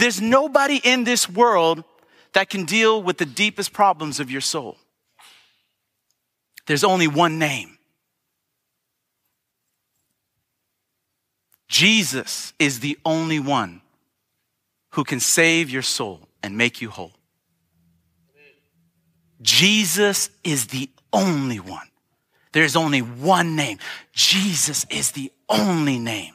there's nobody in this world that can deal with the deepest problems of your soul. There's only one name. Jesus is the only one who can save your soul and make you whole. Jesus is the only one. There's only one name. Jesus is the only name.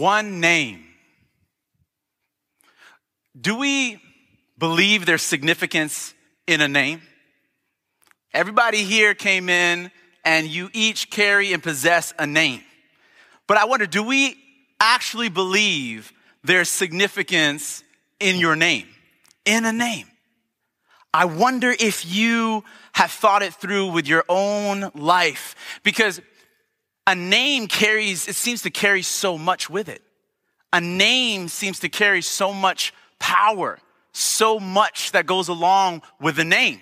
One name. Do we believe there's significance in a name? Everybody here came in and you each carry and possess a name. But I wonder, do we actually believe there's significance in your name? In a name. I wonder if you have thought it through with your own life because a name carries, it seems to carry so much with it. A name seems to carry so much power, so much that goes along with the name.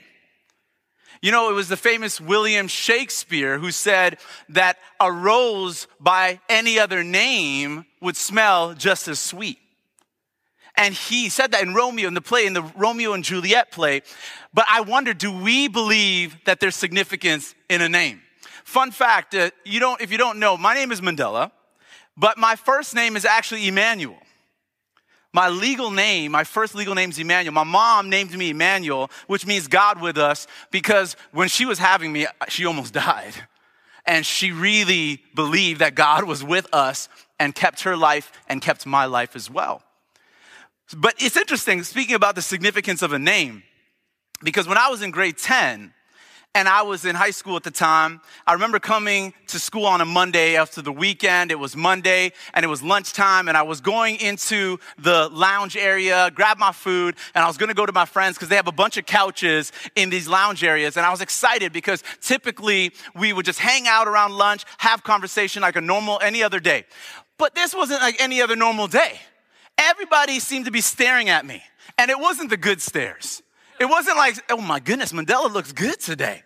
You know, it was the famous William Shakespeare who said that a rose by any other name would smell just as sweet. And he said that in Romeo, in the play, in the Romeo and Juliet play. But I wonder, do we believe that there's significance in a name? Fun fact, uh, you don't, if you don't know, my name is Mandela, but my first name is actually Emmanuel. My legal name, my first legal name is Emmanuel. My mom named me Emmanuel, which means God with us, because when she was having me, she almost died. And she really believed that God was with us and kept her life and kept my life as well. But it's interesting, speaking about the significance of a name, because when I was in grade 10, and I was in high school at the time. I remember coming to school on a Monday after the weekend. It was Monday and it was lunchtime and I was going into the lounge area, grab my food, and I was gonna go to my friends because they have a bunch of couches in these lounge areas. And I was excited because typically we would just hang out around lunch, have conversation like a normal, any other day. But this wasn't like any other normal day. Everybody seemed to be staring at me and it wasn't the good stares. It wasn't like, oh my goodness, Mandela looks good today.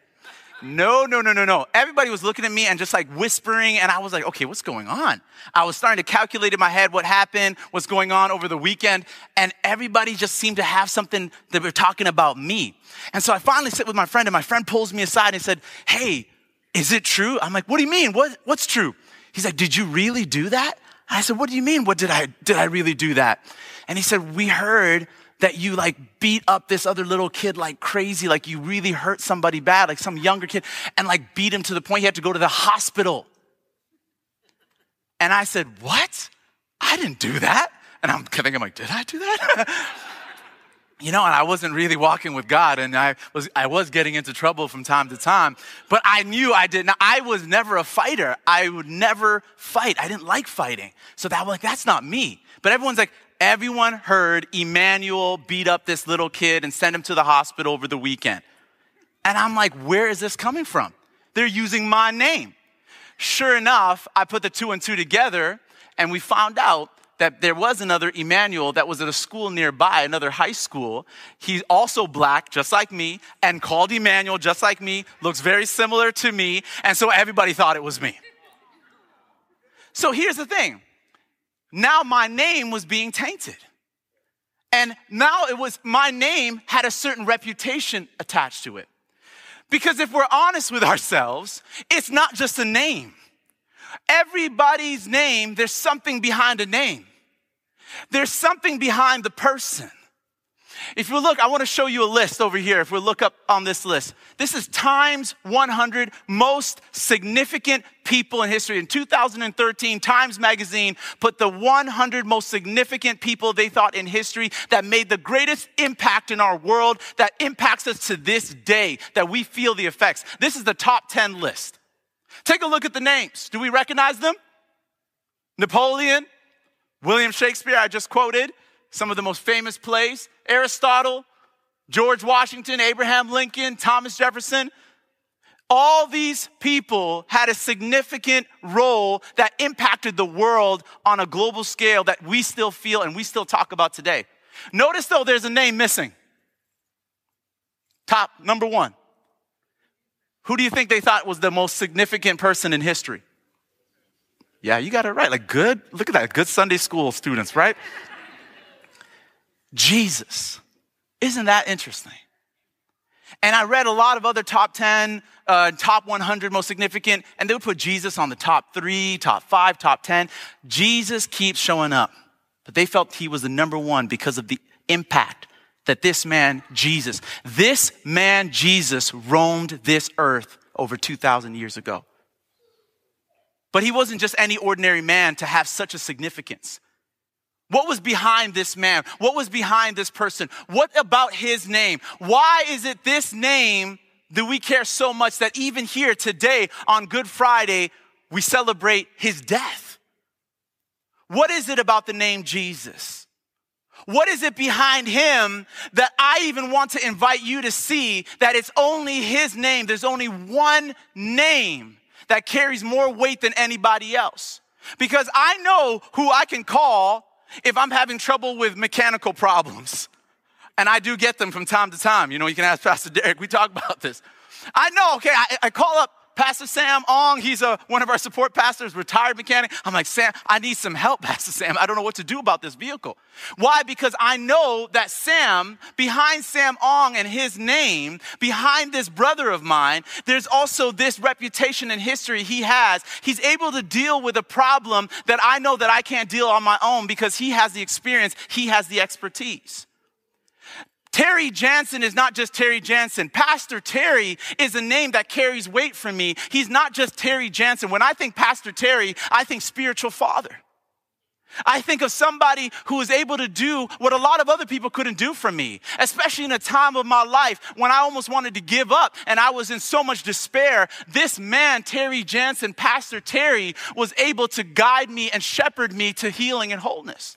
No, no, no, no, no. Everybody was looking at me and just like whispering, and I was like, okay, what's going on? I was starting to calculate in my head what happened, what's going on over the weekend, and everybody just seemed to have something that were talking about me. And so I finally sit with my friend, and my friend pulls me aside and said, hey, is it true? I'm like, what do you mean? What, what's true? He's like, did you really do that? I said, what do you mean? What did I, did I really do that? And he said, we heard that you like beat up this other little kid like crazy, like you really hurt somebody bad, like some younger kid, and like beat him to the point he had to go to the hospital. And I said, What? I didn't do that. And I'm thinking, I'm like, Did I do that? you know, and I wasn't really walking with God, and I was I was getting into trouble from time to time. But I knew I didn't. I was never a fighter. I would never fight. I didn't like fighting. So that was like, that's not me. But everyone's like, everyone heard Emmanuel beat up this little kid and send him to the hospital over the weekend. And I'm like, where is this coming from? They're using my name. Sure enough, I put the two and two together and we found out that there was another Emmanuel that was at a school nearby, another high school. He's also black, just like me, and called Emmanuel, just like me, looks very similar to me, and so everybody thought it was me. So here's the thing now my name was being tainted. And now it was, my name had a certain reputation attached to it. Because if we're honest with ourselves, it's not just a name. Everybody's name, there's something behind a name. There's something behind the person. If you look, I want to show you a list over here. If we look up on this list, this is Times 100 most significant people in history. In 2013, Times Magazine put the 100 most significant people they thought in history that made the greatest impact in our world, that impacts us to this day, that we feel the effects. This is the top 10 list. Take a look at the names. Do we recognize them? Napoleon, William Shakespeare, I just quoted, some of the most famous plays. Aristotle, George Washington, Abraham Lincoln, Thomas Jefferson. All these people had a significant role that impacted the world on a global scale that we still feel and we still talk about today. Notice though, there's a name missing. Top number one. Who do you think they thought was the most significant person in history? Yeah, you got it right. Like, good. Look at that. Good Sunday school students, right? Jesus. Isn't that interesting? And I read a lot of other top 10, uh, top 100 most significant, and they would put Jesus on the top three, top five, top 10. Jesus keeps showing up. But they felt he was the number one because of the impact that this man, Jesus, this man, Jesus, roamed this earth over 2,000 years ago. But he wasn't just any ordinary man to have such a significance. What was behind this man? What was behind this person? What about his name? Why is it this name that we care so much that even here today on Good Friday, we celebrate his death? What is it about the name Jesus? What is it behind him that I even want to invite you to see that it's only his name? There's only one name that carries more weight than anybody else. Because I know who I can call if I'm having trouble with mechanical problems. And I do get them from time to time. You know, you can ask Pastor Derek, we talk about this. I know, okay, I, I call up Pastor Sam Ong, he's a, one of our support pastors, retired mechanic. I'm like, Sam, I need some help, Pastor Sam. I don't know what to do about this vehicle. Why? Because I know that Sam, behind Sam Ong and his name, behind this brother of mine, there's also this reputation and history he has. He's able to deal with a problem that I know that I can't deal on my own because he has the experience, he has the expertise. Terry Jansen is not just Terry Jansen. Pastor Terry is a name that carries weight for me. He's not just Terry Jansen. When I think Pastor Terry, I think spiritual father. I think of somebody who is able to do what a lot of other people couldn't do for me, especially in a time of my life when I almost wanted to give up and I was in so much despair. This man, Terry Jansen, Pastor Terry, was able to guide me and shepherd me to healing and wholeness.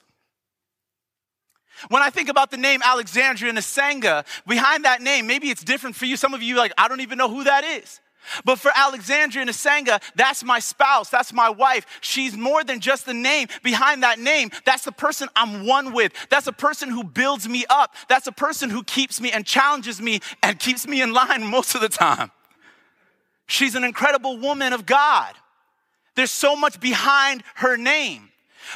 When I think about the name Alexandria Nasanga, behind that name, maybe it's different for you. Some of you like, I don't even know who that is. But for Alexandria Nasanga, that's my spouse, that's my wife. She's more than just the name. Behind that name, that's the person I'm one with. That's a person who builds me up. That's a person who keeps me and challenges me and keeps me in line most of the time. She's an incredible woman of God. There's so much behind her name.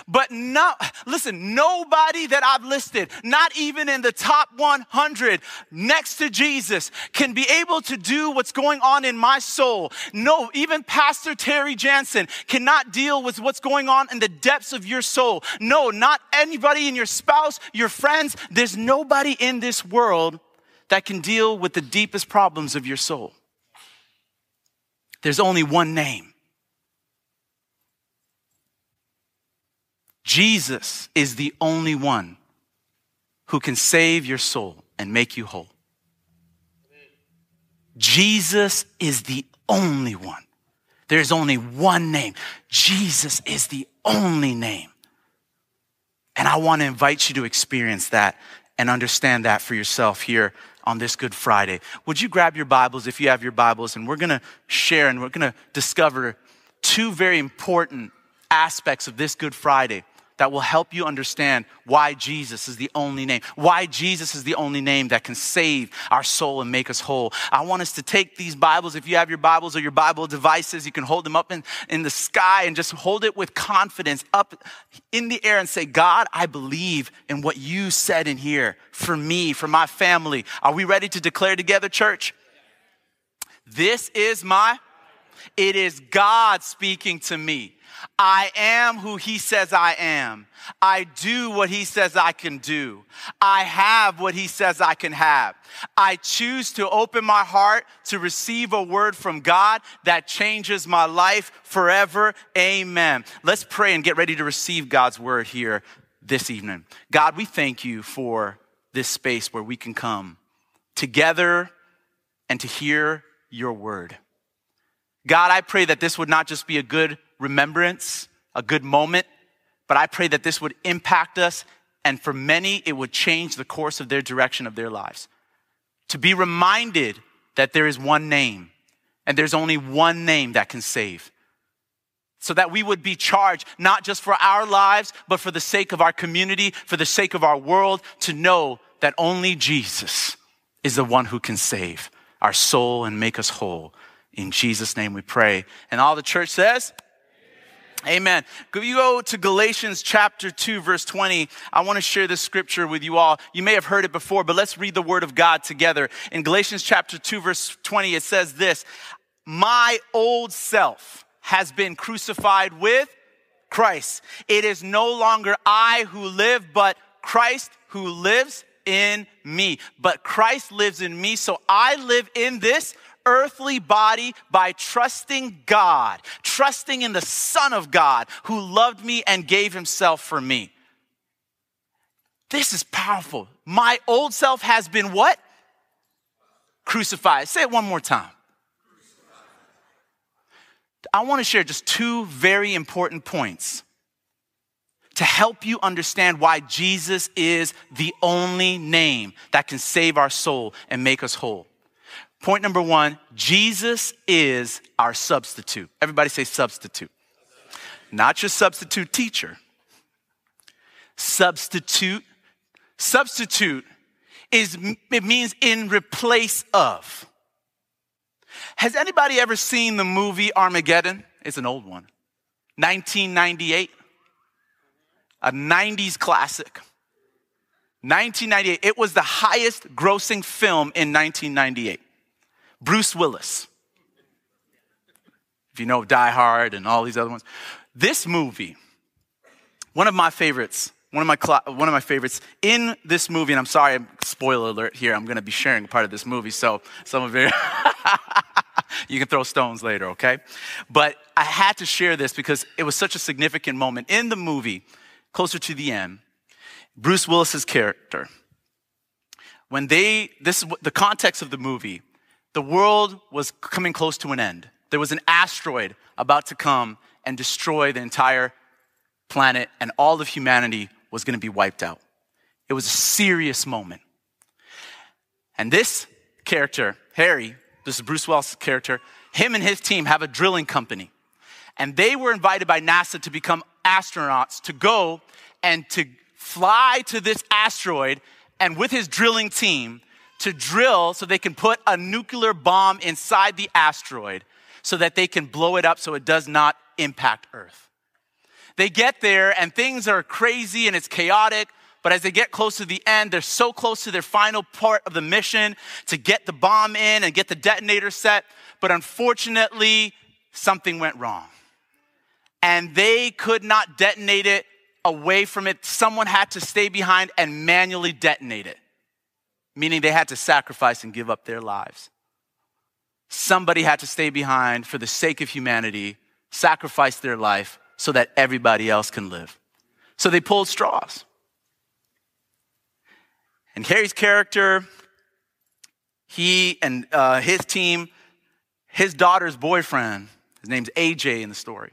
But no, listen, nobody that I've listed, not even in the top 100 next to Jesus, can be able to do what's going on in my soul. No, even Pastor Terry Jansen cannot deal with what's going on in the depths of your soul. No, not anybody in your spouse, your friends. There's nobody in this world that can deal with the deepest problems of your soul. There's only one name Jesus is the only one who can save your soul and make you whole. Jesus is the only one. There's only one name. Jesus is the only name. And I want to invite you to experience that and understand that for yourself here on this Good Friday. Would you grab your Bibles if you have your Bibles? And we're going to share and we're going to discover two very important aspects of this Good Friday that will help you understand why Jesus is the only name, why Jesus is the only name that can save our soul and make us whole. I want us to take these Bibles. If you have your Bibles or your Bible devices, you can hold them up in, in the sky and just hold it with confidence up in the air and say, God, I believe in what you said in here for me, for my family. Are we ready to declare together, church? This is my, it is God speaking to me. I am who he says I am. I do what he says I can do. I have what he says I can have. I choose to open my heart to receive a word from God that changes my life forever. Amen. Let's pray and get ready to receive God's word here this evening. God, we thank you for this space where we can come together and to hear your word. God, I pray that this would not just be a good remembrance, a good moment, but I pray that this would impact us and for many, it would change the course of their direction of their lives. to be reminded that there is one name and there's only one name that can save. So that we would be charged not just for our lives, but for the sake of our community, for the sake of our world, to know that only Jesus is the one who can save our soul and make us whole. In Jesus' name we pray. And all the church says, Amen. You go to Galatians chapter 2, verse 20. I want to share this scripture with you all. You may have heard it before, but let's read the word of God together. In Galatians chapter 2, verse 20, it says this My old self has been crucified with Christ. It is no longer I who live, but Christ who lives in me. But Christ lives in me, so I live in this earthly body by trusting God, trusting in the Son of God who loved me and gave himself for me. This is powerful. My old self has been what? Crucified. Say it one more time. I want to share just two very important points to help you understand why Jesus is the only name that can save our soul and make us whole. Point number one Jesus is our substitute. Everybody say substitute. Not your substitute teacher. Substitute. Substitute is, it means in replace of. Has anybody ever seen the movie Armageddon? It's an old one. 1998. A 90s classic. 1998. It was the highest grossing film in 1998. Bruce Willis. If you know Die Hard and all these other ones. This movie, one of my favorites, one of my, one of my favorites in this movie, and I'm sorry, spoiler alert here, I'm going to be sharing part of this movie, so some of you, you can throw stones later, okay? But I had to share this because it was such a significant moment. In the movie, closer to the end, Bruce Willis's character, when they, this the context of the movie, the world was coming close to an end. There was an asteroid about to come and destroy the entire planet, and all of humanity was going to be wiped out. It was a serious moment. And this character, Harry, this is Bruce Willis' character, him and his team have a drilling company. And they were invited by NASA to become astronauts to go and to fly to this asteroid and with his drilling team to drill so they can put a nuclear bomb inside the asteroid so that they can blow it up so it does not impact Earth. They get there and things are crazy and it's chaotic, but as they get close to the end, they're so close to their final part of the mission to get the bomb in and get the detonator set. But unfortunately, something went wrong. And they could not detonate it away from it. Someone had to stay behind and manually detonate it meaning they had to sacrifice and give up their lives. Somebody had to stay behind for the sake of humanity, sacrifice their life so that everybody else can live. So they pulled straws. And Harry's character, he and uh, his team, his daughter's boyfriend, his name's AJ in the story,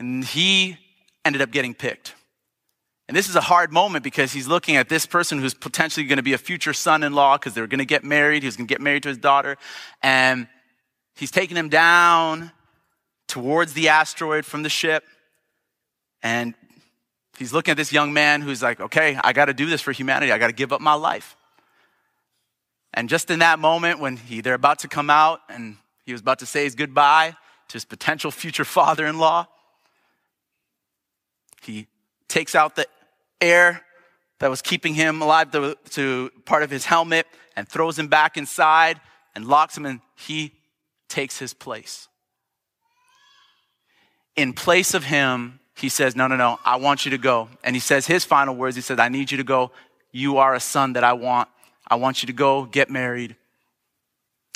and he ended up getting picked. And this is a hard moment because he's looking at this person who's potentially going to be a future son in law because they're going to get married. He's going to get married to his daughter. And he's taking him down towards the asteroid from the ship. And he's looking at this young man who's like, okay, I got to do this for humanity. I got to give up my life. And just in that moment when he, they're about to come out and he was about to say his goodbye to his potential future father in law, he takes out the air that was keeping him alive to, to part of his helmet and throws him back inside and locks him and he takes his place. In place of him, he says, No, no, no, I want you to go. And he says his final words He says, I need you to go. You are a son that I want. I want you to go get married.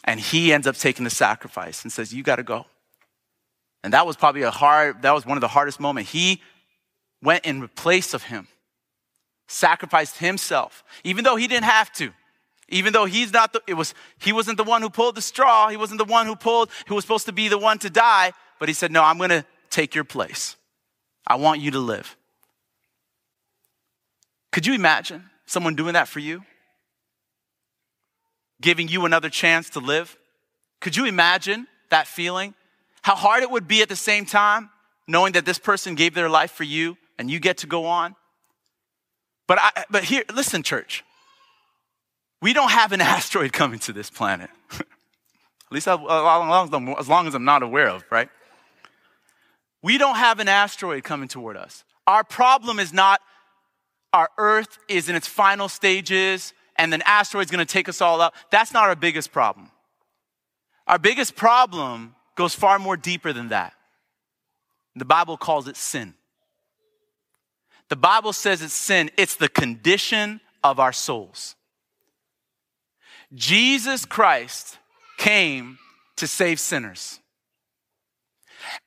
And he ends up taking the sacrifice and says, You got to go. And that was probably a hard, that was one of the hardest moments. He went in place of him, sacrificed himself, even though he didn't have to. Even though he's not the, it was, he wasn't the one who pulled the straw. He wasn't the one who pulled, who was supposed to be the one to die. But he said, no, I'm to take your place. I want you to live. Could you imagine someone doing that for you? giving you another chance to live? Could you imagine that feeling? How hard it would be at the same time knowing that this person gave their life for you and you get to go on? But, I, but here, listen, church. We don't have an asteroid coming to this planet. at least as long, as long as I'm not aware of, right? We don't have an asteroid coming toward us. Our problem is not our Earth is in its final stages and then asteroid's gonna take us all out. That's not our biggest problem. Our biggest problem goes far more deeper than that. The Bible calls it sin. The Bible says it's sin, it's the condition of our souls. Jesus Christ came to save sinners.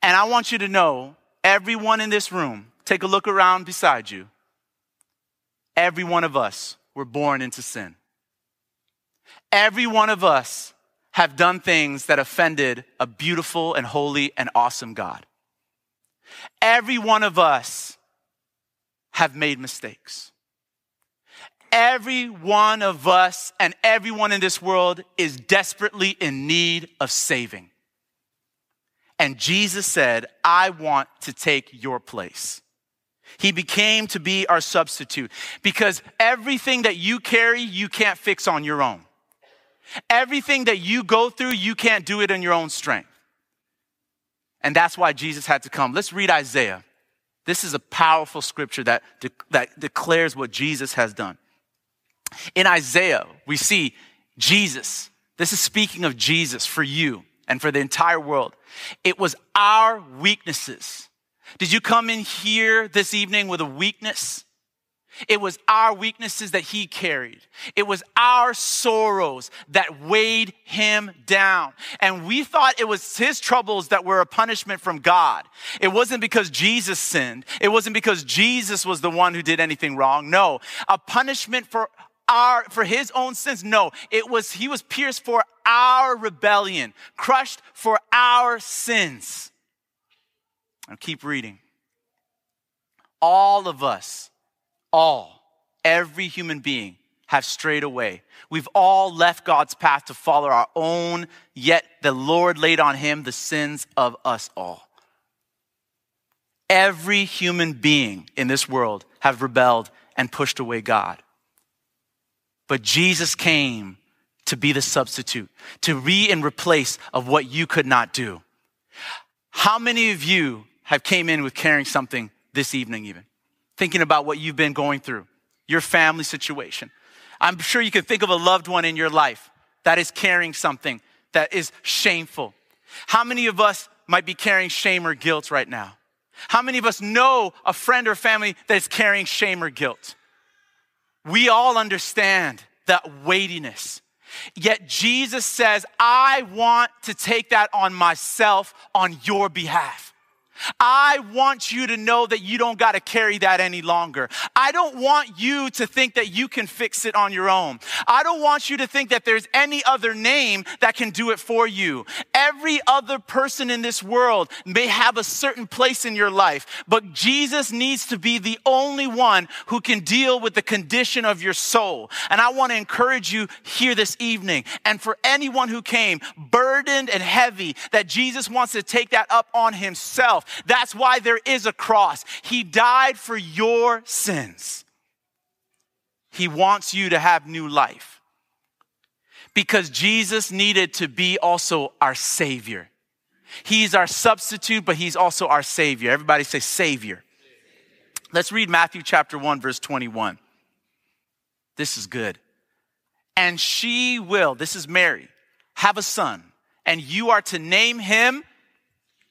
And I want you to know, everyone in this room, take a look around beside you. Every one of us were born into sin. Every one of us have done things that offended a beautiful and holy and awesome God. Every one of us have made mistakes. Every one of us and everyone in this world is desperately in need of saving. And Jesus said, I want to take your place. He became to be our substitute because everything that you carry, you can't fix on your own. Everything that you go through, you can't do it in your own strength. And that's why Jesus had to come. Let's read Isaiah. This is a powerful scripture that, de- that declares what Jesus has done. In Isaiah, we see Jesus. This is speaking of Jesus for you and for the entire world. It was our weaknesses. Did you come in here this evening with a weakness? It was our weaknesses that he carried. It was our sorrows that weighed him down. And we thought it was his troubles that were a punishment from God. It wasn't because Jesus sinned. It wasn't because Jesus was the one who did anything wrong. No, a punishment for our, for his own sins. No, it was, he was pierced for our rebellion, crushed for our sins. And keep reading. All of us all, every human being, have strayed away. We've all left God's path to follow our own, yet the Lord laid on him the sins of us all. Every human being in this world have rebelled and pushed away God. But Jesus came to be the substitute, to re and replace of what you could not do. How many of you have came in with carrying something this evening even? Thinking about what you've been going through, your family situation. I'm sure you can think of a loved one in your life that is carrying something that is shameful. How many of us might be carrying shame or guilt right now? How many of us know a friend or family that is carrying shame or guilt? We all understand that weightiness. Yet Jesus says, I want to take that on myself on your behalf. I want you to know that you don't got to carry that any longer. I don't want you to think that you can fix it on your own. I don't want you to think that there's any other name that can do it for you. Every other person in this world may have a certain place in your life, but Jesus needs to be the only one who can deal with the condition of your soul. And I want to encourage you here this evening and for anyone who came burdened and heavy that Jesus wants to take that up on himself that's why there is a cross. He died for your sins. He wants you to have new life because Jesus needed to be also our Savior. He's our substitute, but He's also our Savior. Everybody say, Savior. Let's read Matthew chapter 1, verse 21. This is good. And she will, this is Mary, have a son, and you are to name him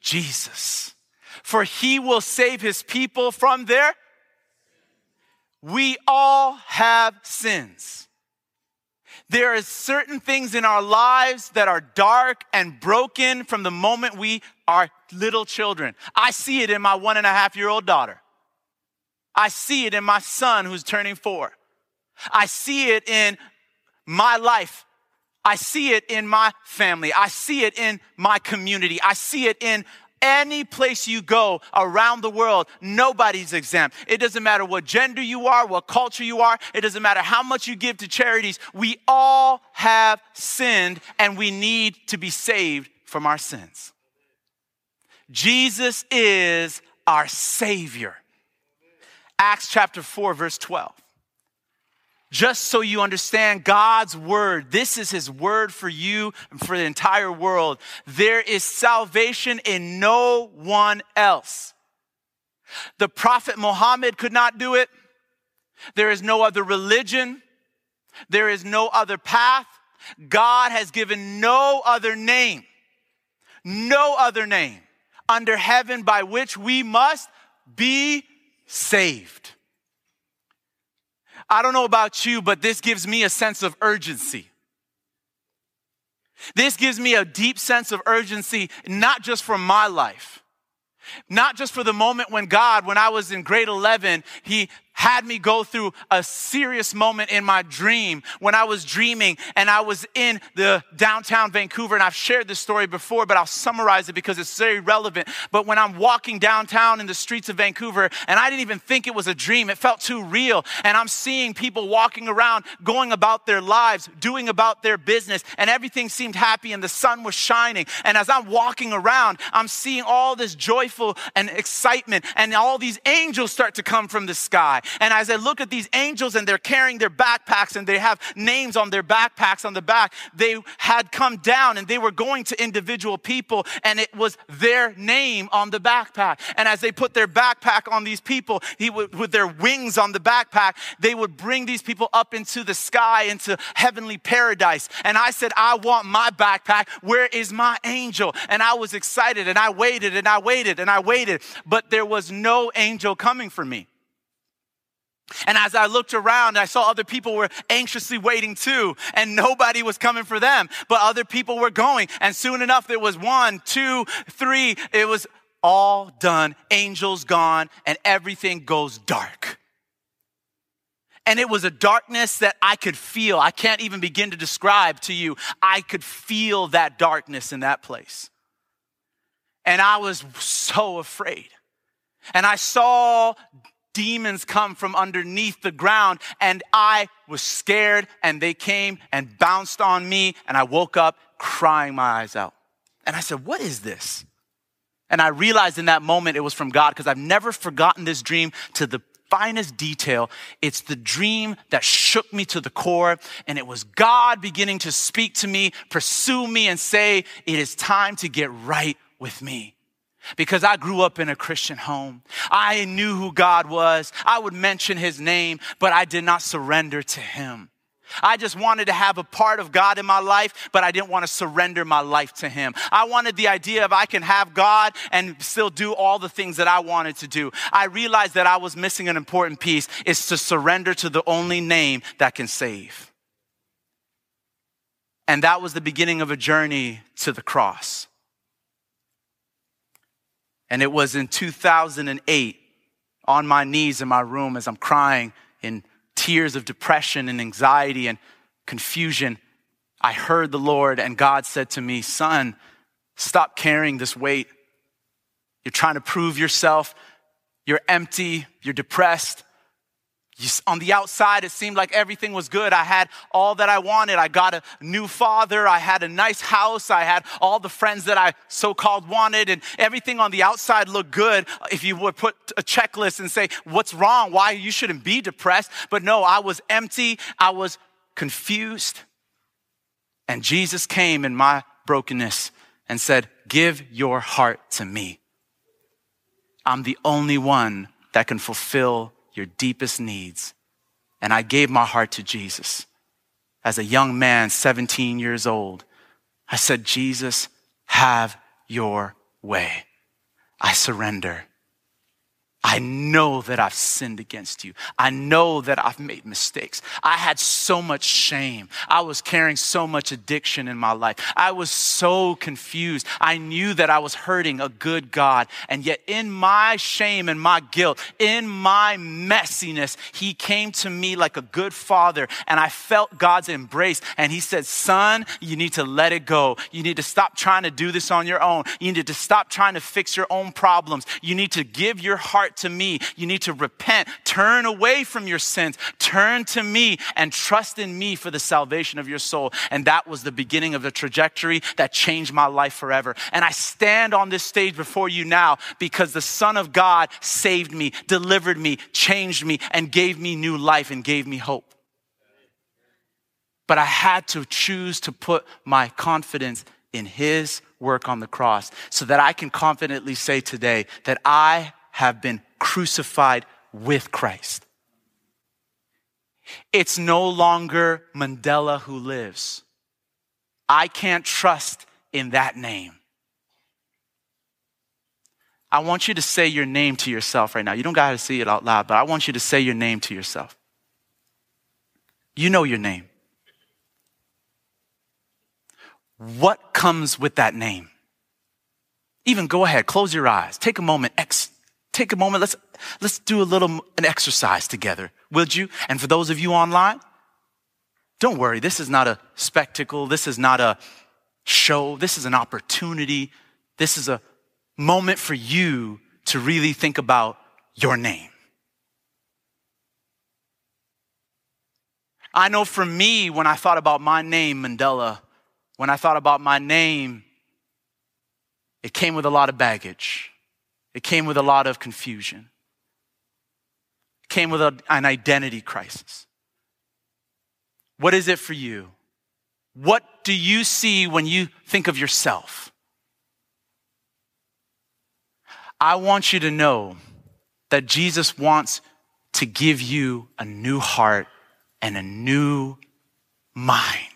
Jesus for he will save his people from their. We all have sins. There are certain things in our lives that are dark and broken from the moment we are little children. I see it in my one and a half year old daughter. I see it in my son who's turning four. I see it in my life. I see it in my family. I see it in my community. I see it in Any place you go around the world, nobody's exempt. It doesn't matter what gender you are, what culture you are, it doesn't matter how much you give to charities. We all have sinned and we need to be saved from our sins. Jesus is our Savior. Acts chapter 4, verse 12 just so you understand God's word. This is his word for you and for the entire world. There is salvation in no one else. The prophet Muhammad could not do it. There is no other religion. There is no other path. God has given no other name, no other name under heaven by which we must be saved. I don't know about you, but this gives me a sense of urgency. This gives me a deep sense of urgency, not just for my life, not just for the moment when God, when I was in grade 11, He had me go through a serious moment in my dream when I was dreaming and I was in the downtown Vancouver. And I've shared this story before, but I'll summarize it because it's very relevant. But when I'm walking downtown in the streets of Vancouver and I didn't even think it was a dream, it felt too real. And I'm seeing people walking around, going about their lives, doing about their business, and everything seemed happy and the sun was shining. And as I'm walking around, I'm seeing all this joyful and excitement, and all these angels start to come from the sky. And as I look at these angels and they're carrying their backpacks and they have names on their backpacks on the back, they had come down and they were going to individual people and it was their name on the backpack. And as they put their backpack on these people, he would, with their wings on the backpack, they would bring these people up into the sky, into heavenly paradise. And I said, I want my backpack. Where is my angel? And I was excited and I waited and I waited and I waited, but there was no angel coming for me. And as I looked around, I saw other people were anxiously waiting too, and nobody was coming for them, but other people were going. And soon enough, there was one, two, three. It was all done, angels gone, and everything goes dark. And it was a darkness that I could feel. I can't even begin to describe to you. I could feel that darkness in that place. And I was so afraid. And I saw demons come from underneath the ground. And I was scared, and they came and bounced on me, and I woke up crying my eyes out. And I said, What is this? And I realized in that moment it was from God because I've never forgotten this dream to the finest detail. It's the dream that shook me to the core, and it was God beginning to speak to me, pursue me, and say, It is time to get right with me because I grew up in a Christian home. I knew who God was. I would mention his name, but I did not surrender to him. I just wanted to have a part of God in my life, but I didn't want to surrender my life to Him. I wanted the idea of I can have God and still do all the things that I wanted to do. I realized that I was missing an important piece is to surrender to the only name that can save. And that was the beginning of a journey to the cross. And it was in 2008 on my knees in my room as I'm crying in tears of depression and anxiety and confusion. I heard the Lord and God said to me, Son, stop carrying this weight. You're trying to prove yourself. You're empty. You're depressed on the outside, it seemed like everything was good. I had all that I wanted. I got a new father. I had a nice house. I had all the friends that I so called wanted, and everything on the outside looked good. If you would put a checklist and say, What's wrong? Why you shouldn't be depressed? But no, I was empty. I was confused. And Jesus came in my brokenness and said, Give your heart to me. I'm the only one that can fulfill your deepest needs. And I gave my heart to Jesus. As a young man, 17 years old, I said, Jesus, have your way. I surrender. I know that I've sinned against you. I know that I've made mistakes. I had so much shame. I was carrying so much addiction in my life. I was so confused. I knew that I was hurting a good God. And yet, in my shame and my guilt, in my messiness, He came to me like a good father. And I felt God's embrace. And He said, Son, you need to let it go. You need to stop trying to do this on your own. You need to stop trying to fix your own problems. You need to give your heart heart to me. You need to repent, turn away from your sins, turn to me, and trust in me for the salvation of your soul. And that was the beginning of the trajectory that changed my life forever. And I stand on this stage before you now because the Son of God saved me, delivered me, changed me, and gave me new life and gave me hope. But I had to choose to put my confidence in his work on the cross so that I can confidently say today that I have been crucified with Christ. It's no longer Mandela who lives. I can't trust in that name. I want you to say your name to yourself right now. You don't got to say it out loud, but I want you to say your name to yourself. You know your name. What comes with that name? Even go ahead, close your eyes, take a moment, ex- take a moment. Let's, let's do a little, an exercise together, would you? And for those of you online, don't worry. This is not a spectacle. This is not a show. This is an opportunity. This is a moment for you to really think about your name. I know for me, when I thought about my name, Mandela, when I thought about my name, it came with a lot of baggage. It came with a lot of confusion. It came with a, an identity crisis. What is it for you? What do you see when you think of yourself? I want you to know that Jesus wants to give you a new heart and a new mind.